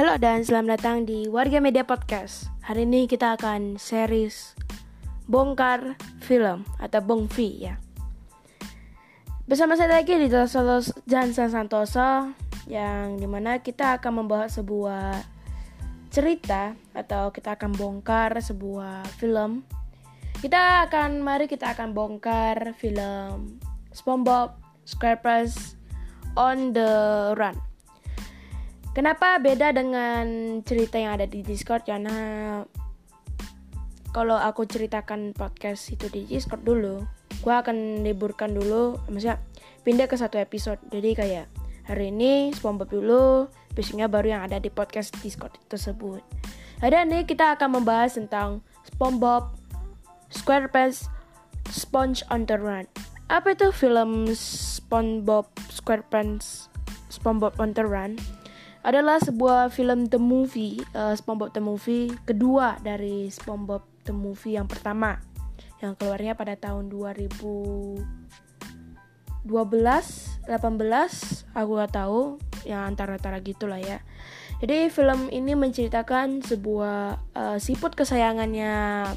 Halo dan selamat datang di Warga Media Podcast. Hari ini kita akan series bongkar film atau bongfi ya. Bersama saya lagi di Tosolos Jansan Santoso yang di mana kita akan membahas sebuah cerita atau kita akan bongkar sebuah film. Kita akan mari kita akan bongkar film SpongeBob SquarePants on the Run. Kenapa beda dengan cerita yang ada di Discord? Karena kalau aku ceritakan podcast itu di Discord dulu, gue akan liburkan dulu, maksudnya pindah ke satu episode. Jadi kayak hari ini SpongeBob dulu, besoknya baru yang ada di podcast Discord tersebut. Hari ini kita akan membahas tentang SpongeBob SquarePants Sponge on the Run. Apa itu film SpongeBob SquarePants SpongeBob on the Run? Adalah sebuah film The Movie, uh, SpongeBob The Movie kedua dari SpongeBob The Movie yang pertama yang keluarnya pada tahun 2012, 18, aku gak tahu, yang antara-antara gitulah ya. Jadi film ini menceritakan sebuah uh, siput kesayangannya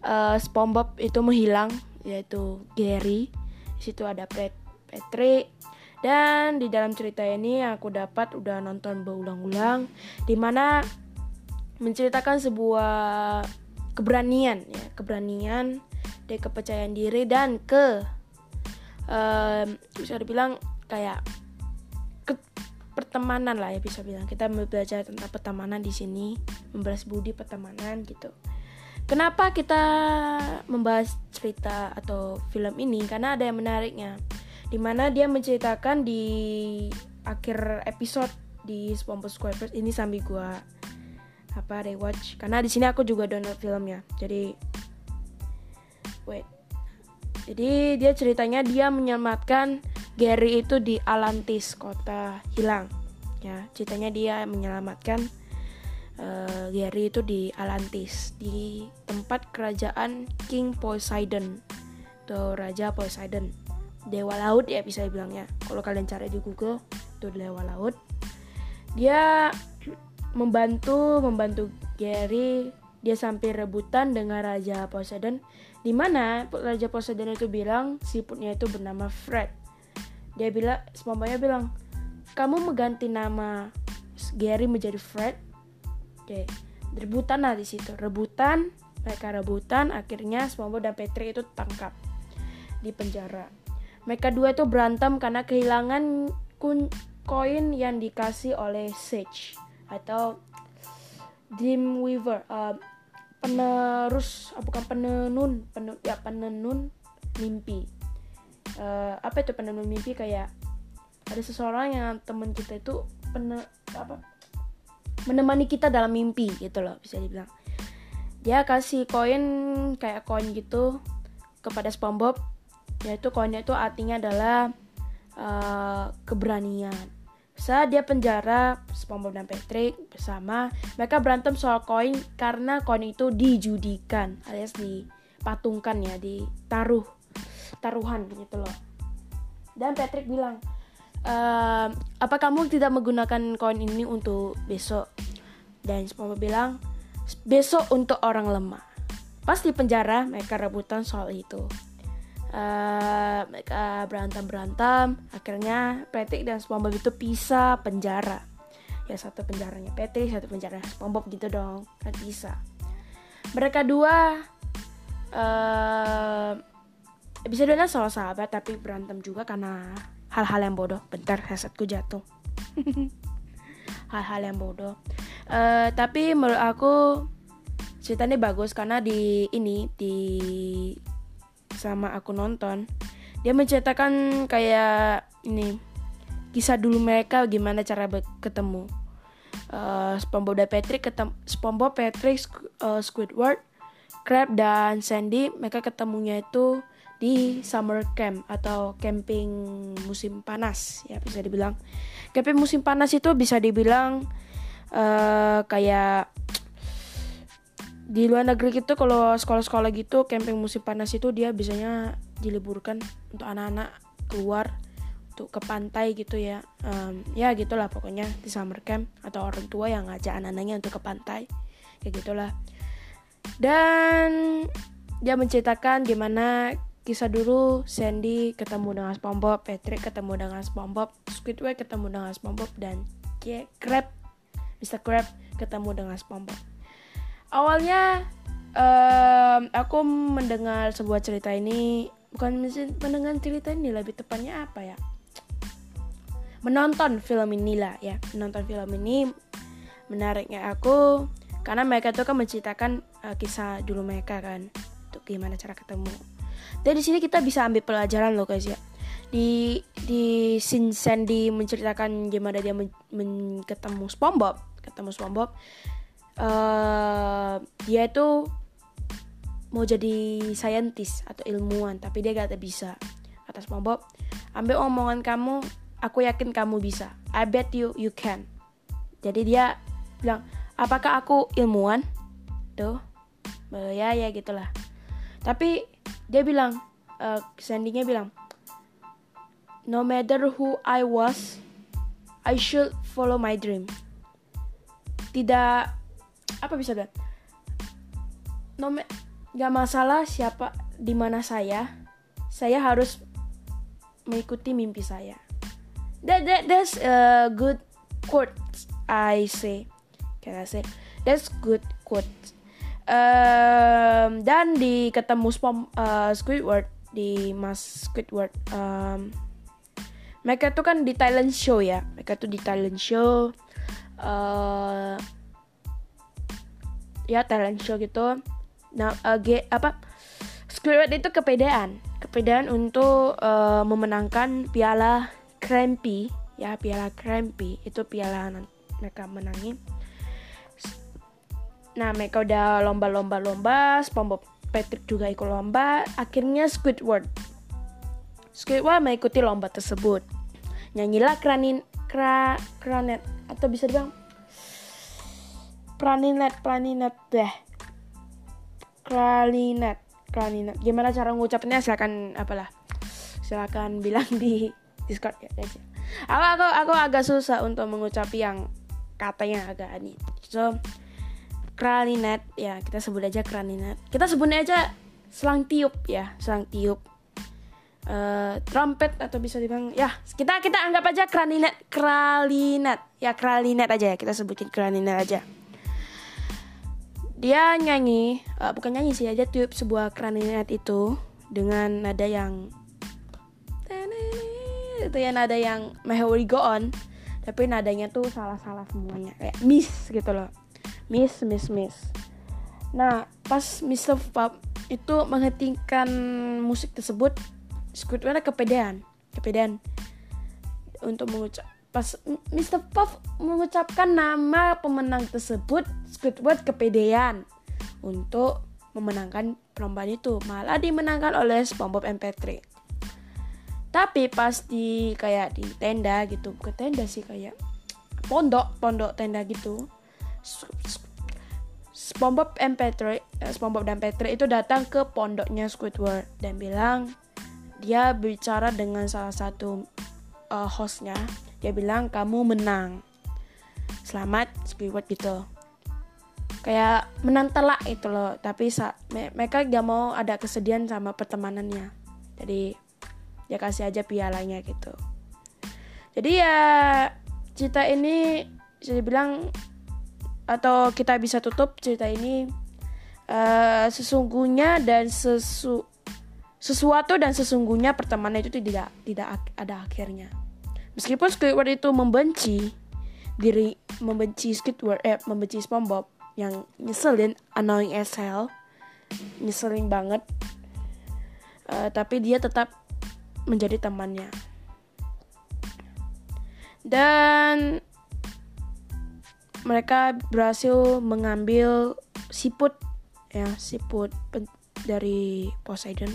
uh, SpongeBob itu menghilang, yaitu Gary. Di situ ada Patrick, dan di dalam cerita ini aku dapat udah nonton berulang-ulang di mana menceritakan sebuah keberanian ya, keberanian dan kepercayaan diri dan ke um, bisa dibilang kayak pertemanan lah ya bisa bilang. Kita belajar tentang pertemanan di sini membalas budi pertemanan gitu. Kenapa kita membahas cerita atau film ini? Karena ada yang menariknya di mana dia menceritakan di akhir episode di SpongeBob SquarePants. Ini sambil gua apa rewatch. Karena di sini aku juga download filmnya. Jadi wait. Jadi dia ceritanya dia menyelamatkan Gary itu di Atlantis kota hilang. Ya ceritanya dia menyelamatkan uh, Gary itu di Atlantis di tempat kerajaan King Poseidon. Atau Raja Poseidon dewa laut ya bisa dibilangnya. Kalau kalian cari di Google itu dewa laut. Dia membantu membantu Gary. Dia sampai rebutan dengan Raja Poseidon. Di mana Raja Poseidon itu bilang siputnya itu bernama Fred. Dia bilang semuanya bilang kamu mengganti nama Gary menjadi Fred. Oke rebutan lah di situ. Rebutan mereka rebutan akhirnya SpongeBob dan Patrick itu tangkap di penjara mereka dua itu berantem karena kehilangan koin yang dikasih oleh Sage atau Dreamweaver uh, penerus uh, bukan penenun pen, ya penenun mimpi. Uh, apa itu penenun mimpi? Kayak ada seseorang yang teman kita itu pene, apa menemani kita dalam mimpi gitu loh bisa dibilang. Dia kasih koin kayak koin gitu kepada SpongeBob yaitu koinnya itu artinya adalah uh, keberanian. Saat dia penjara SpongeBob dan Patrick bersama mereka berantem soal koin karena koin itu dijudikan alias dipatungkan ya ditaruh taruhan gitu loh. Dan Patrick bilang e, apa kamu tidak menggunakan koin ini untuk besok? Dan SpongeBob bilang besok untuk orang lemah. Pas di penjara mereka rebutan soal itu uh, mereka berantem berantem akhirnya Patrick dan SpongeBob itu pisah penjara. Ya satu penjaranya Patrick satu penjara SpongeBob gitu dong kan bisa mereka dua uh, bisa dibilang soal sahabat tapi berantem juga karena hal-hal yang bodoh. Bentar headsetku jatuh. Hal-hal yang bodoh. Uh, tapi menurut aku ceritanya bagus karena di ini di sama aku nonton. Dia menceritakan kayak ini kisah dulu mereka gimana cara ketemu. Uh, SpongeBob dan Patrick ketemu SpongeBob Patrick uh, Squidward Crab dan Sandy mereka ketemunya itu di summer camp atau camping musim panas ya bisa dibilang. Camping musim panas itu bisa dibilang uh, kayak di luar negeri gitu kalau sekolah-sekolah gitu camping musim panas itu dia biasanya diliburkan untuk anak-anak keluar tuh ke pantai gitu ya um, ya gitulah pokoknya di summer camp atau orang tua yang ngajak anak-anaknya untuk ke pantai kayak gitulah dan dia menceritakan gimana kisah dulu Sandy ketemu dengan SpongeBob, Patrick ketemu dengan SpongeBob, Squidward ketemu dengan SpongeBob dan Crab, Mr. Crab ketemu dengan SpongeBob. Awalnya um, aku mendengar sebuah cerita ini bukan mendengar cerita ini lebih tepatnya apa ya? Menonton film inilah ya, menonton film ini menariknya aku karena mereka tuh kan menceritakan uh, kisah dulu mereka kan, untuk gimana cara ketemu dan di sini kita bisa ambil pelajaran loh guys ya. Di di scene Sandy menceritakan gimana dia men, men, ketemu SpongeBob, ketemu SpongeBob. Uh, dia itu mau jadi saintis atau ilmuwan, tapi dia gak bisa. Kata SpongeBob, ambil omongan kamu, aku yakin kamu bisa. I bet you you can. Jadi dia bilang, apakah aku ilmuwan? Tuh, ya ya gitulah. Tapi dia bilang uh, Sandy-nya bilang no matter who I was I should follow my dream tidak apa bisa bilang? No gak masalah siapa di mana saya saya harus mengikuti mimpi saya. That, that that's a good quote I say. Can I say? That's good quote. Um, dan di ketemu Spom, uh, Squidward di Mas Squidward um, mereka tuh kan di Thailand show ya. Mereka tuh di Thailand show. Uh, ya Thailand show gitu. Nah uh, ge, apa? Squidward itu kepedean. Kepedean untuk uh, memenangkan piala Crampy ya piala Crampy itu piala mereka menangi. Nah mereka udah lomba-lomba-lomba, SpongeBob Patrick juga ikut lomba. Akhirnya Squidward, Squidward mengikuti lomba tersebut. Nyanyilah kranin, kra, kranet. Atau bisa dibilang praninet, praninet deh. Kralinet, kralinet. Gimana cara ngucapnya? Silakan apalah. Silakan bilang di Discord ya guys. Aku, aku aku agak susah untuk mengucapi yang katanya agak aneh. So, klarinet ya kita sebut aja klarinet kita sebutnya aja selang tiup ya selang tiup uh, trumpet atau bisa dibilang ya kita kita anggap aja klarinet klarinet ya klarinet aja ya kita sebutin klarinet aja dia nyanyi uh, bukan nyanyi sih aja tiup sebuah klarinet itu dengan nada yang itu ya nada yang may go on tapi nadanya tuh salah-salah semuanya kayak miss gitu loh miss miss miss nah pas Mr. Puff itu menghentikan musik tersebut Squidward kepedean kepedean untuk mengucap pas Mr. Puff mengucapkan nama pemenang tersebut Squidward kepedean untuk memenangkan perlombaan itu malah dimenangkan oleh SpongeBob MP3 tapi pas di kayak di tenda gitu ke tenda sih kayak pondok pondok tenda gitu SpongeBob dan Patrick, eh, SpongeBob dan Patrick itu datang ke pondoknya Squidward dan bilang dia bicara dengan salah satu uh, hostnya. Dia bilang kamu menang. Selamat Squidward gitu. Kayak menang telak itu loh. Tapi mereka gak mau ada kesedihan sama pertemanannya. Jadi dia kasih aja pialanya gitu. Jadi ya cerita ini bisa dibilang atau kita bisa tutup cerita ini uh, sesungguhnya dan sesu sesuatu dan sesungguhnya pertemanan itu tidak tidak ada akhirnya meskipun Squidward itu membenci diri membenci Squidward eh membenci SpongeBob yang nyeselin annoying as hell nyeselin banget uh, tapi dia tetap menjadi temannya. Dan mereka berhasil mengambil siput ya siput dari Poseidon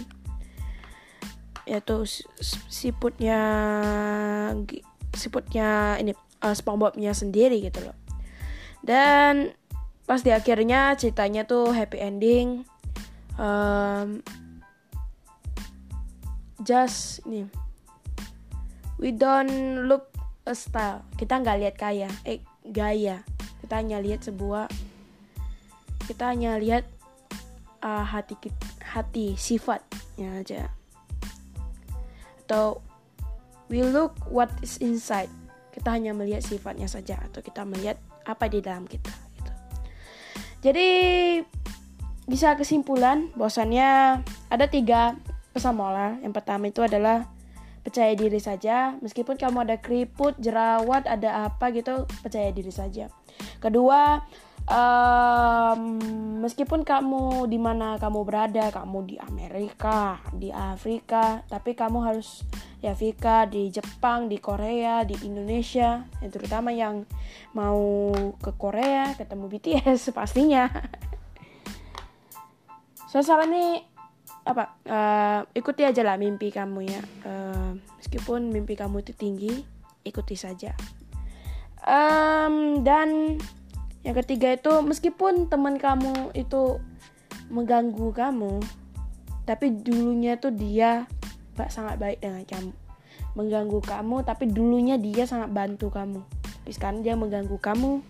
yaitu siputnya siputnya ini uh, SpongeBobnya sendiri gitu loh. Dan pas di akhirnya ceritanya tuh happy ending um, just ini we don't look a style kita nggak lihat kaya eh gaya kita hanya lihat sebuah kita hanya lihat uh, hati hati sifatnya aja atau we look what is inside. Kita hanya melihat sifatnya saja atau kita melihat apa di dalam kita gitu. jadi bisa kesimpulan bahwasannya ada tiga pesan moral yang pertama itu adalah percaya diri saja. Meskipun kamu ada keriput jerawat ada apa gitu percaya diri saja. Kedua um, meskipun kamu di mana kamu berada, kamu di Amerika, di Afrika, tapi kamu harus di Afrika, di Jepang, di Korea, di Indonesia, yang terutama yang mau ke Korea ketemu BTS pastinya. so ini apa? Uh, ikuti aja lah mimpi kamu ya. Uh, meskipun mimpi kamu itu tinggi, ikuti saja. Um, dan yang ketiga itu meskipun teman kamu itu mengganggu kamu tapi dulunya tuh dia sangat baik dengan kamu. Mengganggu kamu tapi dulunya dia sangat bantu kamu. Tapi sekarang dia mengganggu kamu.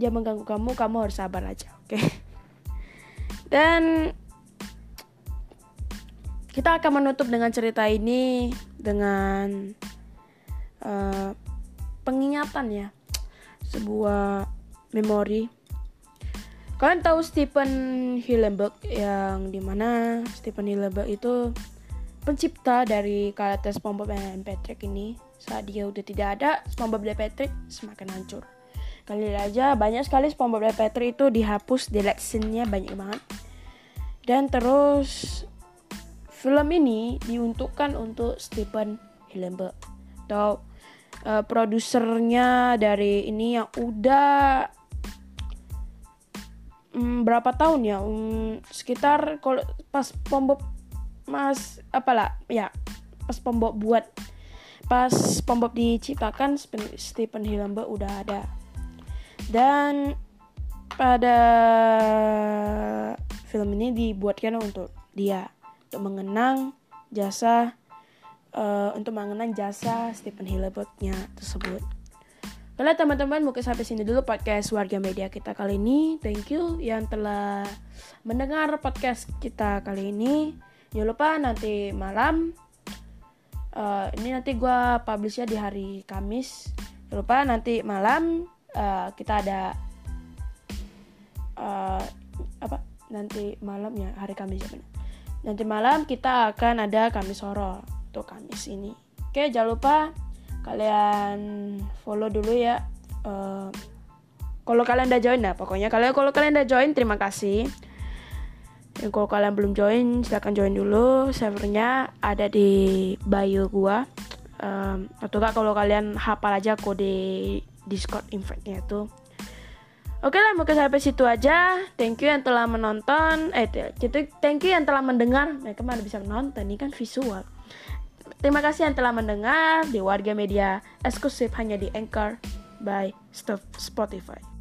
Dia mengganggu kamu kamu harus sabar aja oke? Okay? dan kita akan menutup dengan cerita ini dengan uh, pengingatan ya sebuah memori. Kalian tahu Stephen Hillenburg yang di mana Stephen Hillenburg itu pencipta dari karakter SpongeBob dan Patrick ini. Saat dia udah tidak ada SpongeBob dan Patrick semakin hancur. Kali aja banyak sekali SpongeBob dan Patrick itu dihapus directionnya banyak banget. Dan terus film ini diuntukkan untuk Stephen Hillenburg. Atau uh, produsernya dari ini yang udah um, berapa tahun ya? Um, sekitar kalau pas pembob mas apalah ya pas pembob buat pas pembob diciptakan Stephen Hillenburg udah ada. Dan pada film ini dibuatkan untuk dia untuk mengenang jasa uh, untuk mengenang jasa Stephen Hillenburg-nya tersebut. Oke teman-teman mungkin sampai sini dulu podcast warga media kita kali ini. Thank you yang telah mendengar podcast kita kali ini. Jangan lupa nanti malam uh, ini nanti gue publishnya di hari Kamis. Jangan lupa nanti malam uh, kita ada uh, apa? Nanti malam ya hari Kamis ya. Nanti malam kita akan ada Kamis Horor untuk Kamis ini. Oke, jangan lupa kalian follow dulu ya. Uh, kalau kalian udah join ya, pokoknya kalian kalau kalian udah join terima kasih. Dan kalau kalian belum join, silahkan join dulu. Servernya ada di bio gua. Um, atau kak kalau kalian hafal aja kode Discord invite-nya itu. Oke lah, mungkin sampai situ aja. Thank you yang telah menonton. Eh, thank you yang telah mendengar. Mereka mana bisa menonton, ini kan visual. Terima kasih yang telah mendengar di Warga Media eksklusif hanya di Anchor by Spotify.